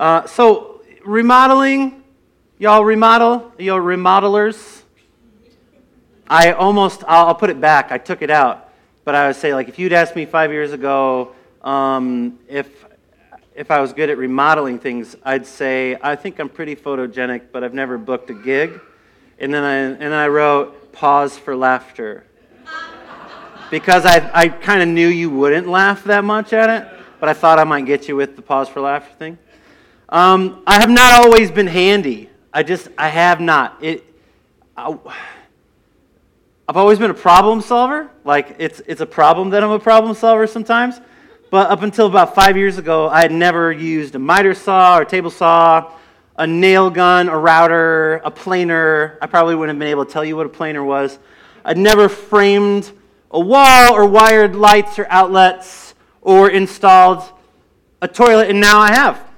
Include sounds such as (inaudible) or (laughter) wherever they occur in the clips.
Uh, so, remodeling, y'all remodel? Y'all remodelers? I almost, I'll, I'll, put it back. I took it out. But I would say, like, if you'd asked me five years ago um, if, if I was good at remodeling things, I'd say, I think I'm pretty photogenic, but I've never booked a gig. And then I, and then I wrote, pause for laughter. because I, I kind of knew you wouldn't laugh that much at it, but I thought I might get you with the pause for laughter thing. Um, I have not always been handy. I just, I have not. It, I, I've always been a problem solver. Like, it's, it's a problem that I'm a problem solver sometimes. But up until about five years ago, I had never used a miter saw or table saw, a nail gun, a router, a planer. I probably wouldn't have been able to tell you what a planer was. I'd never framed a wall or wired lights or outlets or installed a toilet, and now I have.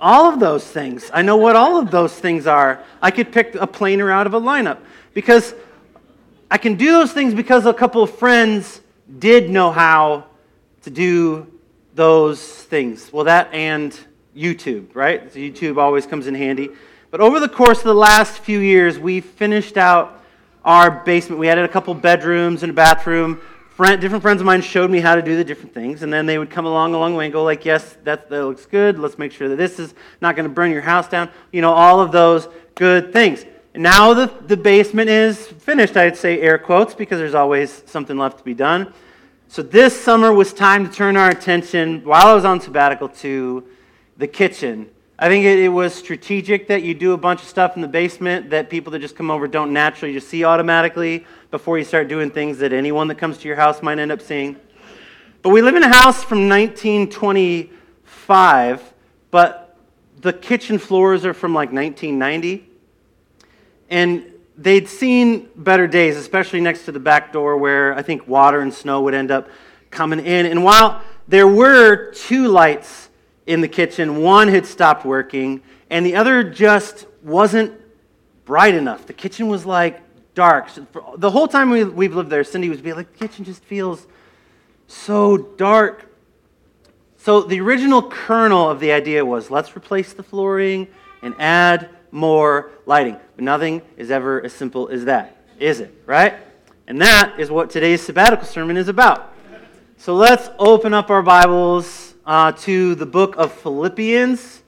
All of those things. I know what all of those things are. I could pick a planer out of a lineup because I can do those things because a couple of friends did know how to do those things. Well, that and YouTube, right? So YouTube always comes in handy. But over the course of the last few years, we finished out our basement. We added a couple bedrooms and a bathroom friend, different friends of mine showed me how to do the different things, and then they would come along along the way and go like, "Yes, that, that looks good. Let's make sure that this is not going to burn your house down." You know, all of those good things. And now the, the basement is finished. I'd say air quotes because there's always something left to be done. So this summer was time to turn our attention while I was on sabbatical to the kitchen. I think it, it, was strategic that you do a bunch of stuff in the basement that people that just come over don't naturally just see automatically before you start doing things that anyone that comes to your house might end up seeing. But we live in a house from 1925, but the kitchen floors are from like 1990. And they'd seen better days, especially next to the back door where I think water and snow would end up coming in. And while there were two lights in the kitchen, one had stopped working, and the other just wasn't bright enough. The kitchen was like dark. The whole time we, we've lived there, Cindy was be like, the kitchen just feels so dark. So the original kernel of the idea was let's replace the flooring and add more lighting. But nothing is ever as simple as that, is it? Right? And that is what today's sabbatical sermon is about. So let's open up our Bibles uh, to the book of Philippians.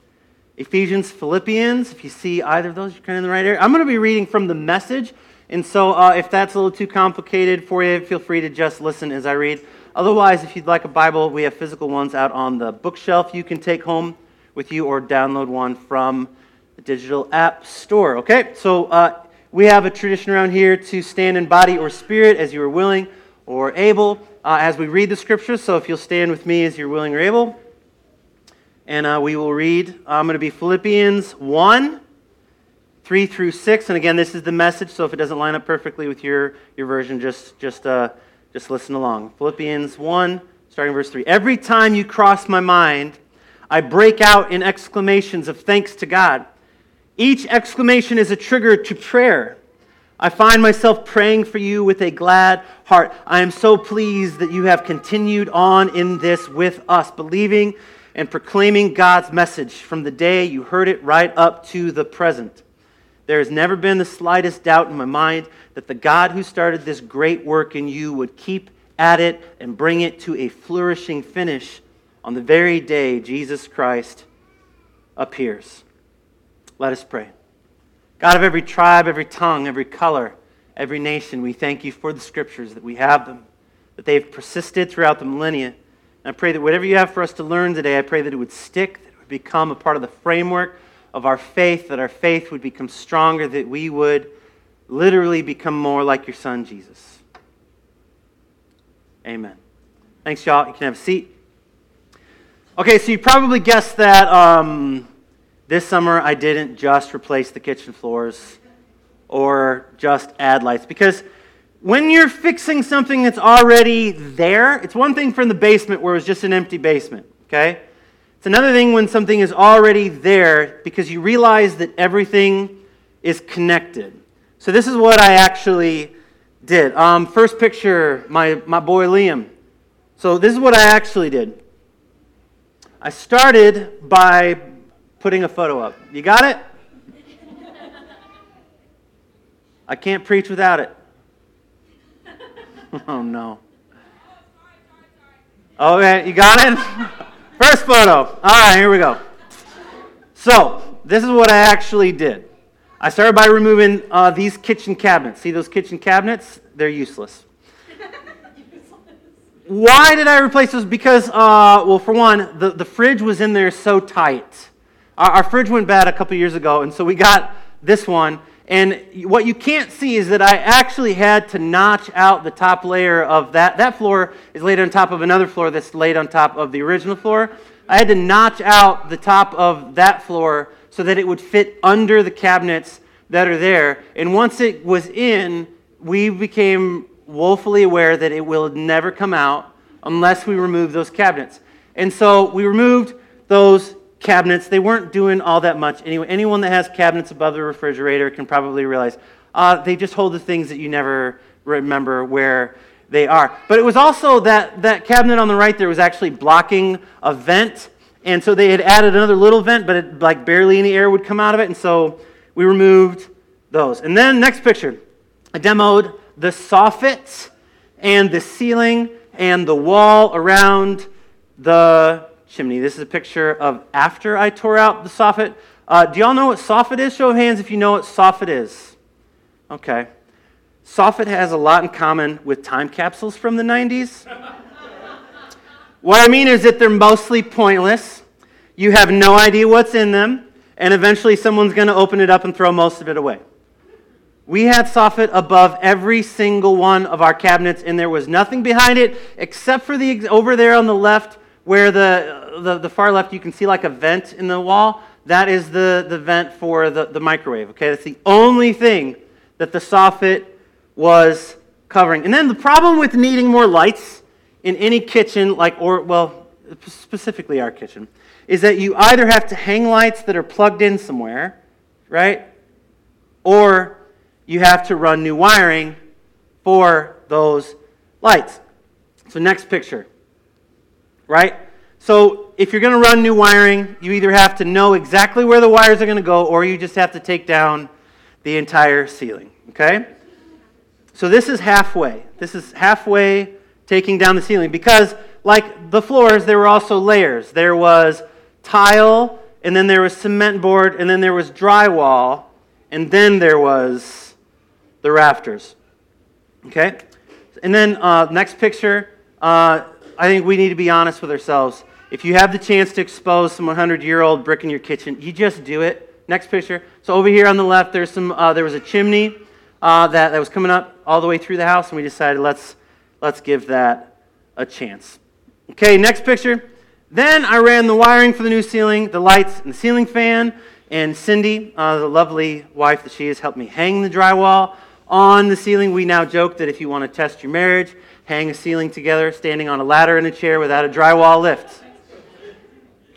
Ephesians, Philippians. If you see either of those, you're kind of in the right area. I'm going to be reading from the message. And so uh, if that's a little too complicated for you, feel free to just listen as I read. Otherwise, if you'd like a Bible, we have physical ones out on the bookshelf you can take home with you or download one from the digital app store. Okay, so uh, we have a tradition around here to stand in body or spirit as you are willing or able uh, as we read the scriptures. So if you'll stand with me as you're willing or able. And uh, we will read, I'm going to be Philippians 1 3 through 6. And again, this is the message, so if it doesn't line up perfectly with your, your version, just, just, uh, just listen along. Philippians 1, starting verse 3. Every time you cross my mind, I break out in exclamations of thanks to God. Each exclamation is a trigger to prayer. I find myself praying for you with a glad heart. I am so pleased that you have continued on in this with us, believing and proclaiming God's message from the day you heard it right up to the present. There has never been the slightest doubt in my mind that the God who started this great work in you would keep at it and bring it to a flourishing finish on the very day Jesus Christ appears. Let us pray. God of every tribe, every tongue, every color, every nation, we thank you for the scriptures, that we have them, that they've persisted throughout the millennia. And I pray that whatever you have for us to learn today, I pray that it would stick, that it would become a part of the framework of our faith, that our faith would become stronger, that we would literally become more like your son, Jesus. Amen. Thanks, y'all. You can have a seat. Okay, so you probably guessed that um, this summer I didn't just replace the kitchen floors or just add lights because when you're fixing something that's already there, it's one thing from the basement where it was just an empty basement, okay? It's another thing when something is already there because you realize that everything is connected. So this is what I actually did. Um, first picture, my, my boy Liam. So this is what I actually did. I started by putting a photo up. You got it? I can't preach without it. (laughs) Oh no. Okay, you got it? (laughs) First photo. All right, here we go. So, this is what I actually did. I started by removing uh, these kitchen cabinets. See those kitchen cabinets? They're useless. Why did I replace those? Because, uh, well, for one, the, the fridge was in there so tight. Our, our fridge went bad a couple years ago, and so we got this one. And what you can't see is that I actually had to notch out the top layer of that. That floor is laid on top of another floor that's laid on top of the original floor. I had to notch out the top of that floor so that it would fit under the cabinets that are there. And once it was in, we became woefully aware that it will never come out unless we remove those cabinets. And so we removed those cabinets. They weren't doing all that much anyway. Anyone that has cabinets above the refrigerator can probably realize uh, they just hold the things that you never remember where they are. But it was also that that cabinet on the right there was actually blocking a vent. And so they had added another little vent, but it, like barely any air would come out of it. And so we removed those. And then next picture, I demoed the soffit and the ceiling and the wall around the chimney. This is a picture of after I tore out the soffit. Uh, do y'all know what soffit is? Show of hands if you know what soffit is. Okay. Soffit has a lot in common with time capsules from the 90s. (laughs) what I mean is that they're mostly pointless. You have no idea what's in them, and eventually someone's going to open it up and throw most of it away. We had soffit above every single one of our cabinets, and there was nothing behind it except for the over there on the left where the, the, the, far left you can see like a vent in the wall. That is the, the vent for the, the microwave okay? That's the only thing that the soffit was covering. And then the problem with needing more lights in any kitchen like or well specifically our kitchen is that you either have to hang lights that are plugged in somewhere right? Or you have to run new wiring for those lights. So next picture right? So if you're going to run new wiring, you either have to know exactly where the wires are going to go or you just have to take down the entire ceiling, okay? So this is halfway. This is halfway taking down the ceiling because like the floors there were also layers. There was tile and then there was cement board and then there was drywall and then there was the rafters. Okay? And then uh, next picture, uh, I think we need to be honest with ourselves. If you have the chance to expose some 100 year old brick in your kitchen, you just do it. Next picture. So over here on the left, there's some. Uh, there was a chimney uh, that, that was coming up all the way through the house, and we decided let's let's give that a chance. Okay, next picture. Then I ran the wiring for the new ceiling, the lights, and the ceiling fan. And Cindy, uh, the lovely wife that she is, helped me hang the drywall on the ceiling. We now joke that if you want to test your marriage, hang a ceiling together, standing on a ladder in a chair without a drywall lift.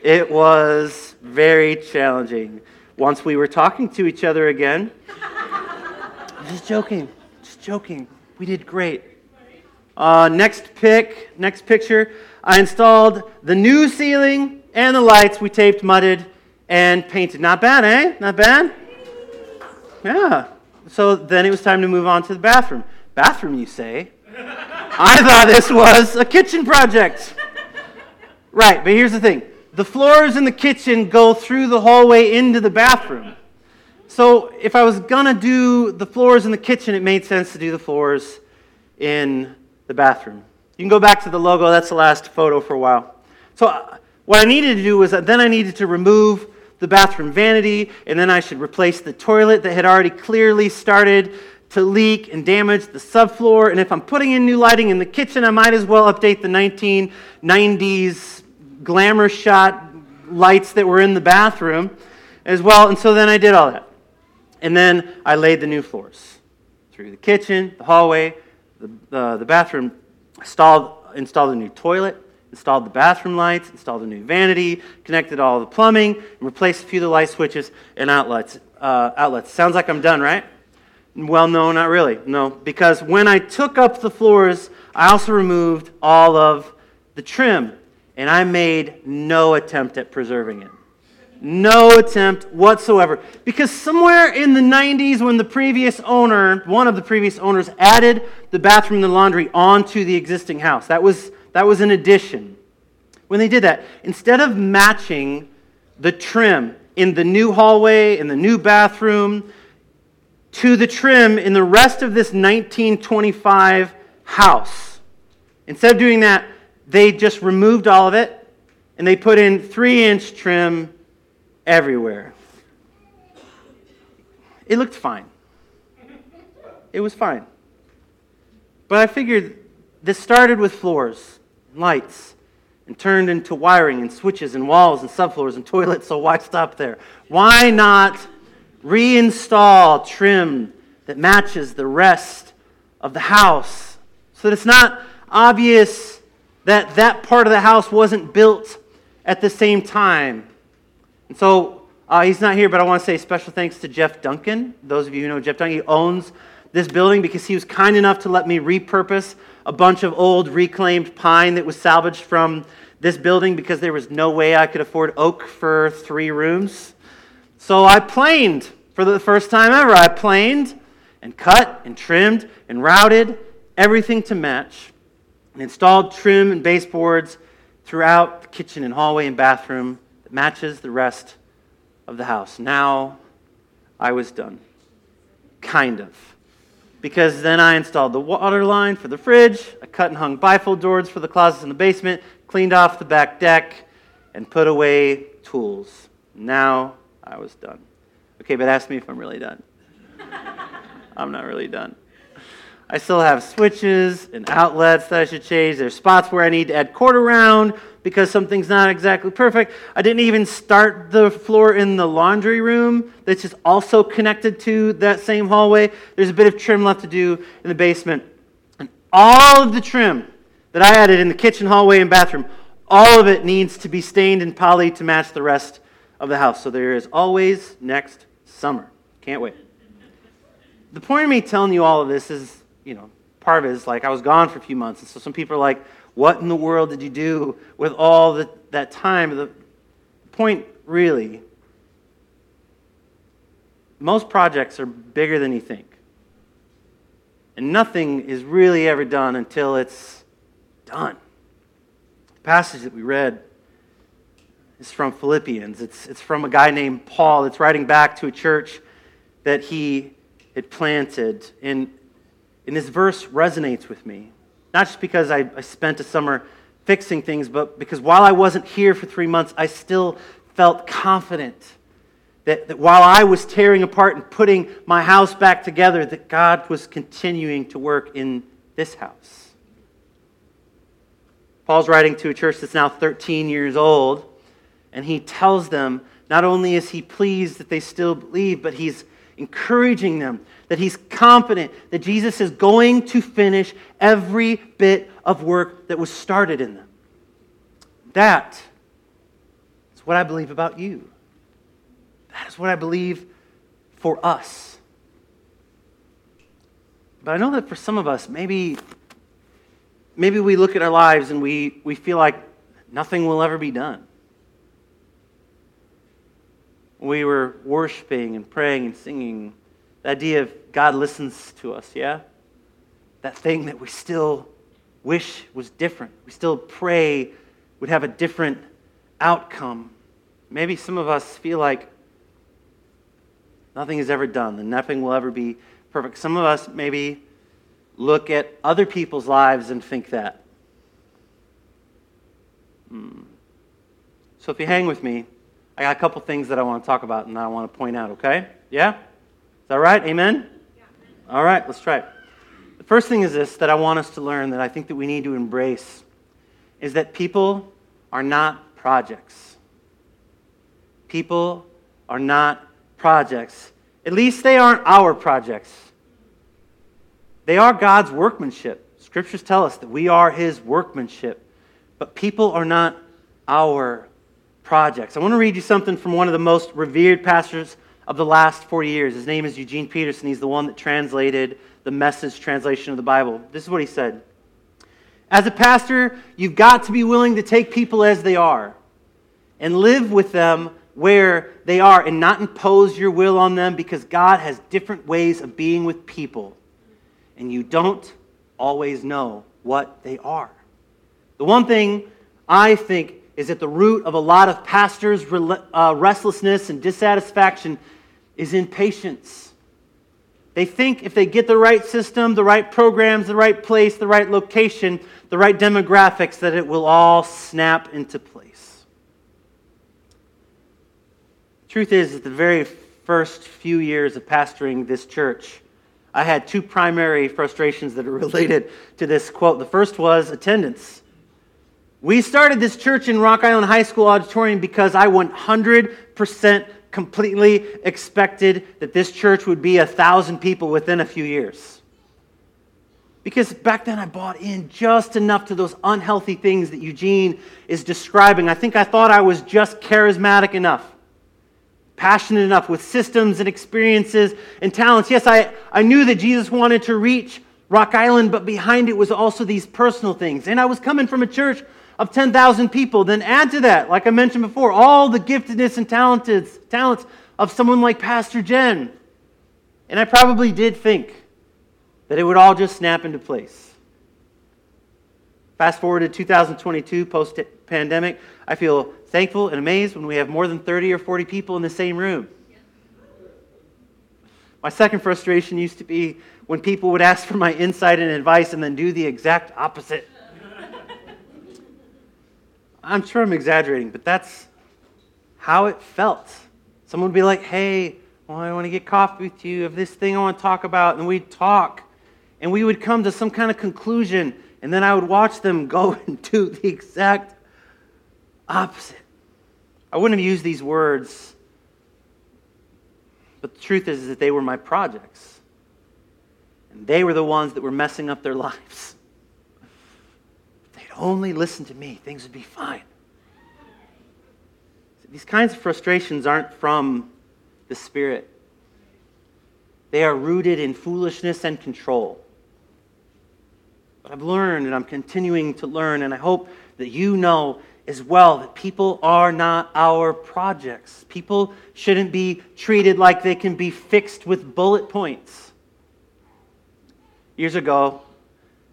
It was very challenging. Once we were talking to each other again, just joking, just joking. We did great. Uh, next pick, next picture. I installed the new ceiling and the lights. We taped, mudded, and painted. Not bad, eh? Not bad? Yeah. So then it was time to move on to the bathroom. Bathroom, you say? I thought this was a kitchen project. Right, but here's the thing the floors in the kitchen go through the hallway into the bathroom. So if I was going to do the floors in the kitchen, it made sense to do the floors in the bathroom. You can go back to the logo, that's the last photo for a while. So uh, what I needed to do was then I needed to remove the bathroom vanity, and then I should replace the toilet that had already clearly started to leak and damage the subfloor. And if I'm putting in new lighting in the kitchen, I might as well update the 1990s glamour shot lights that were in the bathroom as well. And so then I did all that. And then I laid the new floors through the kitchen, the hallway, the, uh, the bathroom, installed, installed a new toilet, installed the bathroom lights, installed a new vanity, connected all the plumbing, and replaced a few of the light switches and outlets. Uh, outlets. Sounds like I'm done, right? Well, no, not really. No, because when I took up the floors, I also removed all of the trim. and I made no attempt at preserving it. No attempt whatsoever. Because somewhere in the 90s, when the previous owner, one of the previous owners, added the bathroom and the laundry onto the existing house, that was, that was an addition. When they did that, instead of matching the trim in the new hallway, in the new bathroom, to the trim in the rest of this 1925 house, instead of doing that, they just removed all of it and they put in three inch trim everywhere. It looked fine. It was fine. But I figured this started with floors, and lights, and turned into wiring and switches and walls and subfloors and toilets, so why stop there? Why not reinstall trim that matches the rest of the house so that it's not obvious that that part of the house wasn't built at the same time? And so uh, he's not here, but I want to say special thanks to Jeff Duncan. Those of you who know Jeff Duncan, he owns this building because he was kind enough to let me repurpose a bunch of old reclaimed pine that was salvaged from this building because there was no way I could afford oak for three rooms. So I planed for the first time ever. I planed and cut and trimmed and routed everything to match and installed trim and baseboards throughout the kitchen and hallway and bathroom that matches the rest of the house. Now I was done. Kind of. Because then I installed the water line for the fridge, I cut and hung bifold doors for the closets in the basement, cleaned off the back deck, and put away tools. Now I was done. Okay, but ask me if I'm really done. (laughs) I'm not really done. I still have switches and outlets that I should change. There's spots where I need to add quarter round because something's not exactly perfect. I didn't even start the floor in the laundry room that's just also connected to that same hallway. There's a bit of trim left to do in the basement. And all of the trim that I added in the kitchen, hallway, and bathroom, all of it needs to be stained and poly to match the rest of the house. So there is always next summer. Can't wait. The point of me telling you all of this is you know, part of it is like I was gone for a few months. And so some people are like, what in the world did you do with all the, that time? The point really, most projects are bigger than you think. And nothing is really ever done until it's done. The passage that we read is from Philippians. It's, it's from a guy named Paul that's writing back to a church that he had planted. And and this verse resonates with me, not just because I, I spent a summer fixing things, but because while I wasn't here for three months, I still felt confident that, that while I was tearing apart and putting my house back together, that God was continuing to work in this house. Paul's writing to a church that's now 13 years old, and he tells them not only is he pleased that they still believe, but he's encouraging them that he's confident that Jesus is going to finish every bit of work that was started in them. That is what I believe about you. That is what I believe for us. But I know that for some of us, maybe, maybe we look at our lives and we, we feel like nothing will ever be done. We were worshiping and praying and singing the idea of God listens to us, yeah? That thing that we still wish was different. We still pray would have a different outcome. Maybe some of us feel like nothing is ever done and nothing will ever be perfect. Some of us maybe look at other people's lives and think that. Hmm. So if you hang with me, I got a couple things that I want to talk about and I want to point out, okay? Yeah? Is that right? Amen? Yeah. All right, let's try it. The first thing is this that I want us to learn that I think that we need to embrace is that people are not projects. People are not projects. At least they aren't our projects. They are God's workmanship. Scriptures tell us that we are His workmanship. But people are not our projects. I want to read you something from one of the most revered pastors of the last 40 years. His name is Eugene Peterson. He's the one that translated the message translation of the Bible. This is what he said As a pastor, you've got to be willing to take people as they are and live with them where they are and not impose your will on them because God has different ways of being with people. And you don't always know what they are. The one thing I think is at the root of a lot of pastors' uh, restlessness and dissatisfaction is impatience. They think if they get the right system, the right programs, the right place, the right location, the right demographics, that it will all snap into place. Truth is, the very first few years of pastoring this church, I had two primary frustrations that are (laughs) related to this quote. The first was attendance. We started this church in Rock Island High School auditorium because I 100% completely expected that this church would be a thousand people within a few years. Because back then I bought in just enough to those unhealthy things that Eugene is describing. I think I thought I was just charismatic enough, passionate enough with systems and experiences and talents. Yes, I, I knew that Jesus wanted to reach Rock Island, but behind it was also these personal things. And I was coming from a church of 10,000 people. Then add to that, like I mentioned before, all the giftedness and talented, talents of someone like Pastor Jen. And I probably did think that it would all just snap into place. Fast forward to 2022, post pandemic, I feel thankful and amazed when we have more than 30 or 40 people in the same room. My second frustration used to be when people would ask for my insight and advice and then do the exact opposite. I'm sure I'm exaggerating, but that's how it felt. Someone would be like, hey, well, I want to get coffee with you of this thing I want to talk about. And we'd talk, and we would come to some kind of conclusion, and then I would watch them go (laughs) and do the exact opposite. I wouldn't have used these words, but the truth is, is that they were my projects. And they were the ones that were messing up their (laughs) lives only listen to me, things would be fine. These kinds of frustrations aren't from the Spirit, they are rooted in foolishness and control. But I've learned and I'm continuing to learn, and I hope that you know as well that people are not our projects. People shouldn't be treated like they can be fixed with bullet points. Years ago,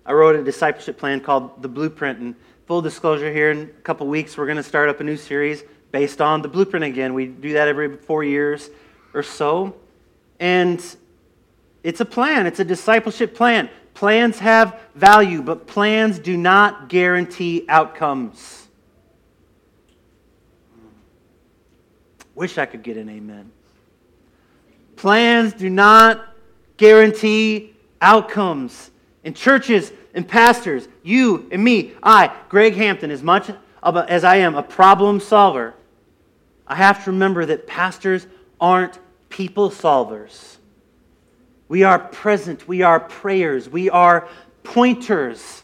I wrote a discipleship plan called The Blueprint. And full disclosure here, in a couple weeks, we're going to start up a new series based on the blueprint again. We do that every four years or so. And it's a plan, it's a discipleship plan. Plans have value, but plans do not guarantee outcomes. Wish I could get an amen. Plans do not guarantee outcomes. In churches and pastors, you and me, I, Gregg Hampton, as much as I am a problem solver, I have to remember that pastors aren't people solvers. We are present, we are prayers, we are pointers.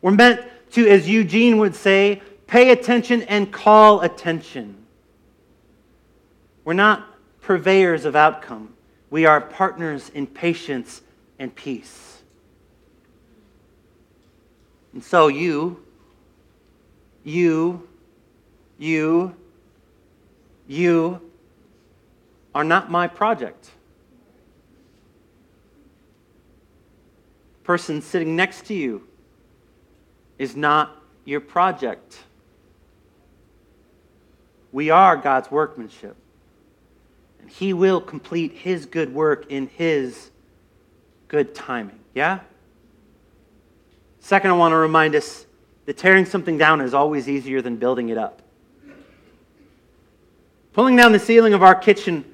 We're meant to, as Eugene would say, pay attention and call attention. We're not purveyors of outcome, we are partners in patience and peace. And so you, you, you, you are not my project. Person sitting next to you is not your project. We are God's workmanship. And He will complete His good work in His good timing. Yeah? Second, I want to remind us that tearing something down is always easier than building it up. Pulling down the ceiling of our kitchen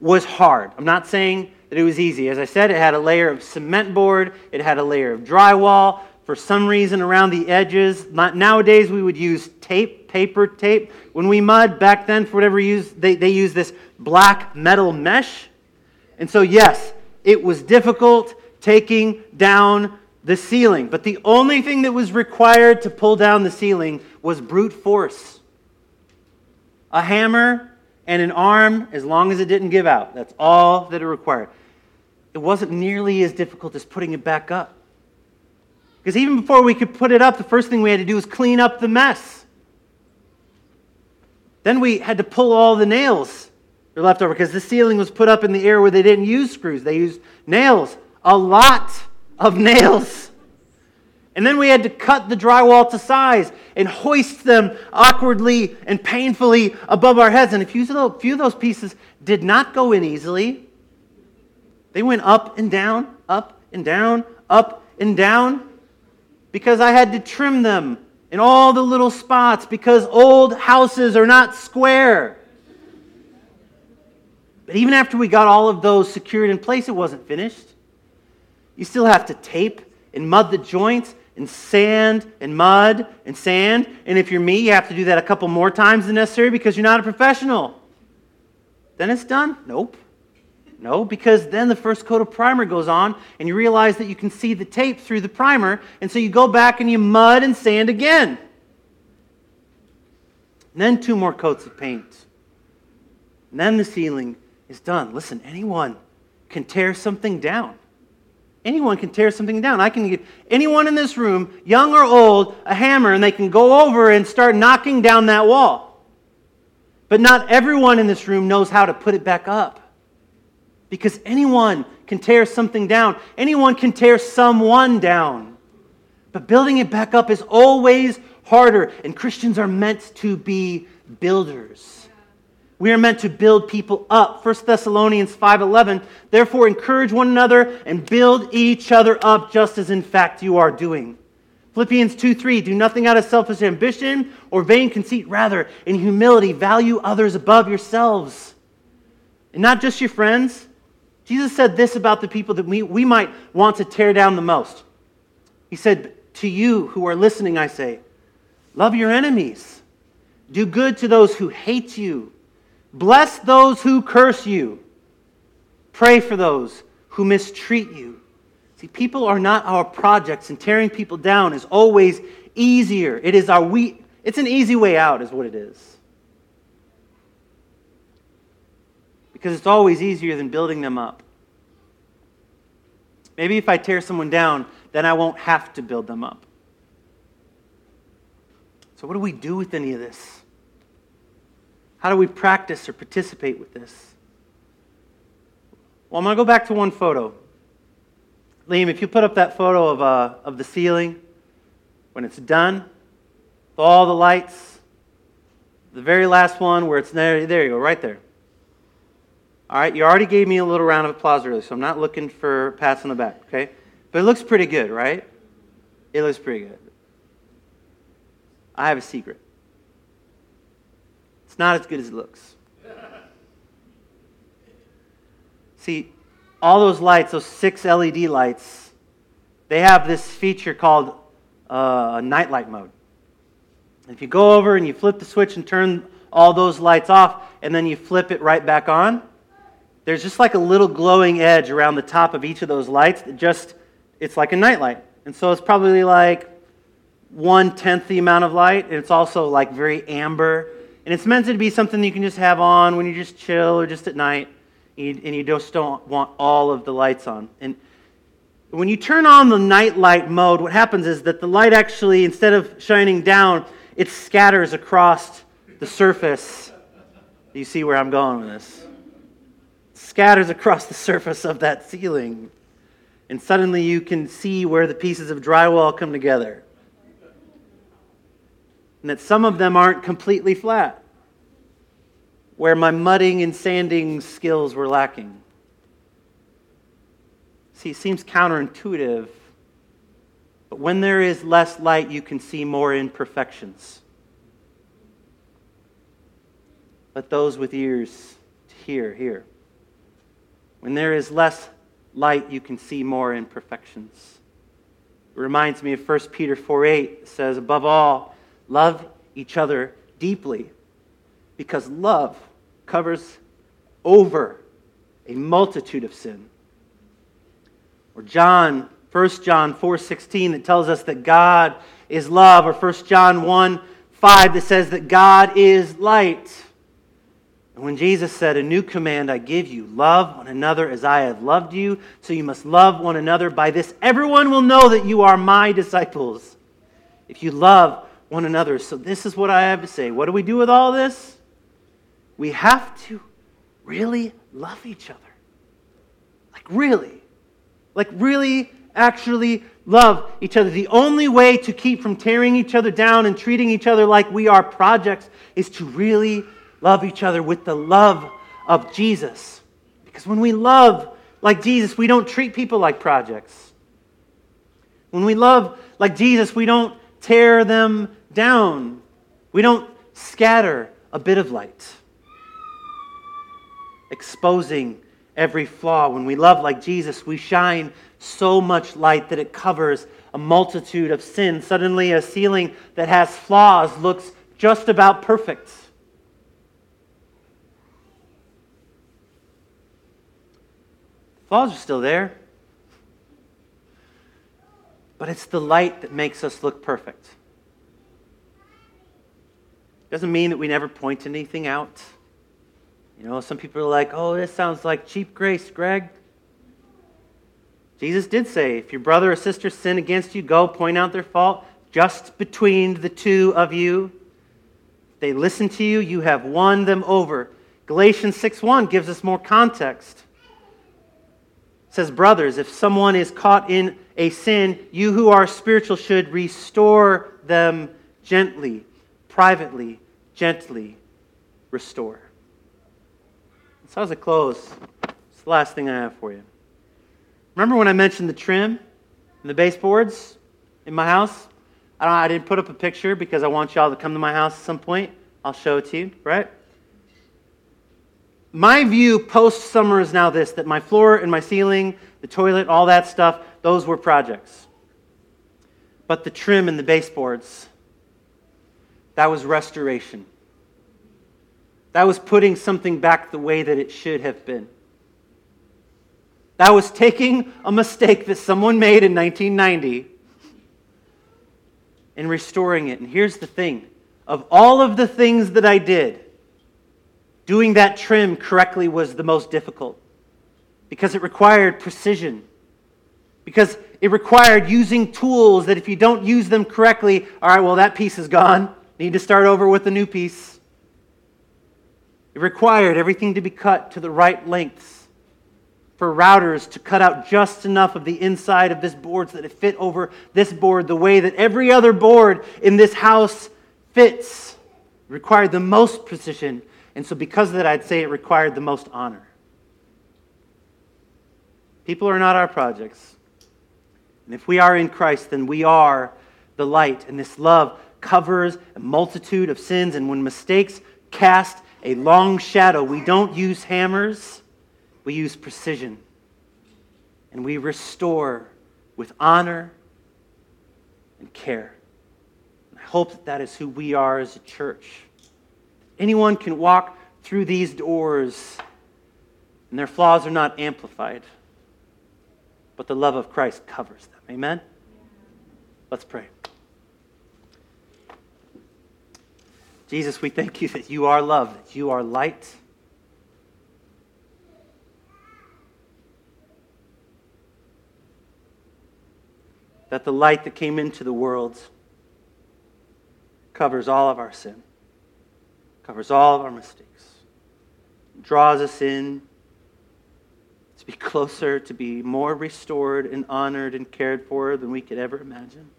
was hard. I'm not saying that it was easy. As I said, it had a layer of cement board, it had a layer of drywall. For some reason, around the edges, nowadays we would use tape, paper tape. When we mud back then, for whatever use, they, they used this black metal mesh. And so, yes, it was difficult taking down the ceiling. But the only thing that was required to pull down the ceiling was brute force a hammer and an arm, as long as it didn't give out. That's all that it required. It wasn't nearly as difficult as putting it back up. Because even before we could put it up, the first thing we had to do was clean up the mess. Then we had to pull all the nails that were left over because the ceiling was put up in the area where they didn't use screws. They used nails, a lot of nails. And then we had to cut the drywall to size and hoist them awkwardly and painfully above our heads. And a few of those pieces did not go in easily. They went up and down, up and down, up and down, because I had to trim them in all the little spots because old houses are not square. But even after we got all of those secured in place, it wasn't finished. You still have to tape and mud the joints and sand and mud and sand. And if you're me, you have to do that a couple more times than necessary because you're not a professional. Then it's done? Nope. No, because then the first coat of primer goes on and you realize that you can see the tape through the primer. And so you go back and you mud and sand again. And then two more coats of paint. And then the ceiling is done. Listen, anyone can tear something down. Anyone can tear something down. I can give anyone in this room, young or old, a hammer and they can go over and start knocking down that wall. But not everyone in this room knows how to put it back up. Because anyone can tear something down, anyone can tear someone down. But building it back up is always harder, and Christians are meant to be builders. We are meant to build people up. 1 Thessalonians 5:11, therefore encourage one another and build each other up just as in fact you are doing. Philippians 2:3, do nothing out of selfish ambition or vain conceit, rather in humility value others above yourselves. And not just your friends. Jesus said this about the people that we, we might want to tear down the most. He said, To you who are listening, I say, love your enemies, do good to those who hate you. Bless those who curse you. Pray for those who mistreat you. See, people are not our projects, and tearing people down is always easier. It is our we it's an easy way out, is what it is. Because it's always easier than building them up. Maybe if I tear someone down, then I won't have to build them up. So, what do we do with any of this? How do we practice or participate with this? Well, I'm going to go back to one photo. Liam, if you put up that photo of, uh, of the ceiling when it's done, with all the lights, the very last one where it's there, there you go, right there. All right, you already gave me a little round of applause earlier, so I'm not looking for pats on the back, okay? But it looks pretty good, right? It looks pretty good. I have a secret. It's not as good as it looks. See, all those lights, those six LED lights, they have this feature called uh, nightlight mode. If you go over and you flip the switch and turn all those lights off, and then you flip it right back on, there's just like a little glowing edge around the top of each of those lights that just, it's like a nightlight. And so it's probably like one tenth the amount of light, and it's also like very amber and it's meant to be something that you can just have on when you just chill or just at night and you just don't want all of the lights on. And when you turn on the night light mode, what happens is that the light actually, instead of shining down, it scatters across the surface. You see where I'm going with this? Scatters across the surface of that ceiling. And suddenly you can see where the pieces of drywall come together and that some of them aren't completely flat, where my mudding and sanding skills were lacking. See, it seems counterintuitive, but when there is less light, you can see more imperfections. Let those with ears to hear hear. When there is less light, you can see more imperfections. It reminds me of 1 Peter 4 8. Says, Above all, Love each other deeply because love covers over a multitude of sin. Or John, 1 John 4:16 that tells us that God is love or 1 John 1 5 that says that God is light. And when Jesus said, A new command I give you love one another as I have loved you, so you must love one another. By this, everyone will know that you are my disciples. If you love one another. So, this is what I have to say. What do we do with all this? We have to really love each other. Like, really. Like, really, actually love each other. The only way to keep from tearing each other down and treating each other like we are projects is to really love each other with the love of Jesus. Because when we love like Jesus, we don't treat people like projects. When we love like Jesus, we don't tear them down. We don't scatter a bit of light, exposing every flaw. When we love like Jesus, we shine so much light that it covers a multitude of sins. Suddenly, a ceiling that has flaws looks just about perfect. Flaws are still there. But it's the light that makes us look perfect. Doesn't mean that we never point anything out. You know, some people are like, oh, this sounds like cheap grace, Gregg. Jesus did say, if your brother or sister sin against you, go point out their fault just between the two of you. If they listen to you, you have won them over. Galatians 6:1 gives us more context It says, Brothers, if someone is caught in a sin, you who are spiritual should restore them gently, privately, gently restore. So, as I close, it's the last thing I have for you. Remember when I mentioned the trim and the baseboards in my house? I, don't, I didn't put up a picture because I want y'all to come to my house at some point. I'll show it to you, right? My view post summer is now this that my floor and my ceiling, the toilet, all that stuff, those were projects. But the trim and the baseboards, that was restoration. That was putting something back the way that it should have been. That was taking a mistake that someone made in 1990 and restoring it. And here's the thing of all of the things that I did, Doing that trim correctly was the most difficult because it required precision. Because it required using tools that if you don't use them correctly, all right, well, that piece is gone. Need to start over with a new piece. It required everything to be cut to the right lengths for routers to cut out just enough of the inside of this board so that it fit over this board the way that every other board in this house fits. It required the most precision and so, because of that, I'd say it required the most honor. People are not our projects. And if we are in Christ, then we are the light. And this love covers a multitude of sins. And when mistakes cast a long shadow, we don't use hammers, we use precision. And we restore with honor and care. And I hope that that is who we are as a church. Anyone can walk through these doors, and their flaws are not amplified, but the love of Christ covers them. Amen? Let's pray. Jesus, we thank you that you are love, that you are light. That the light that came into the world covers all of our sin covers all of our mistakes, draws us in to be (laughs) closer, to be more restored and honored and cared for than we could ever imagine.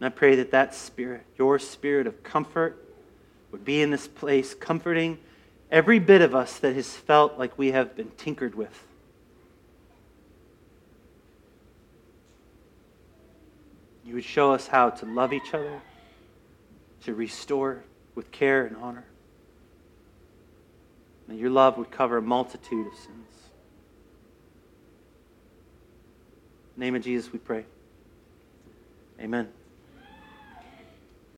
And I pray that that spirit, your spirit of comfort, would be in this place, comforting every bit of us that has felt like we have been tinkered with. You would show us how to love each other, to restore, with care and honor. That your love would cover a multitude of sins. Name of Jesus, we pray. Amen.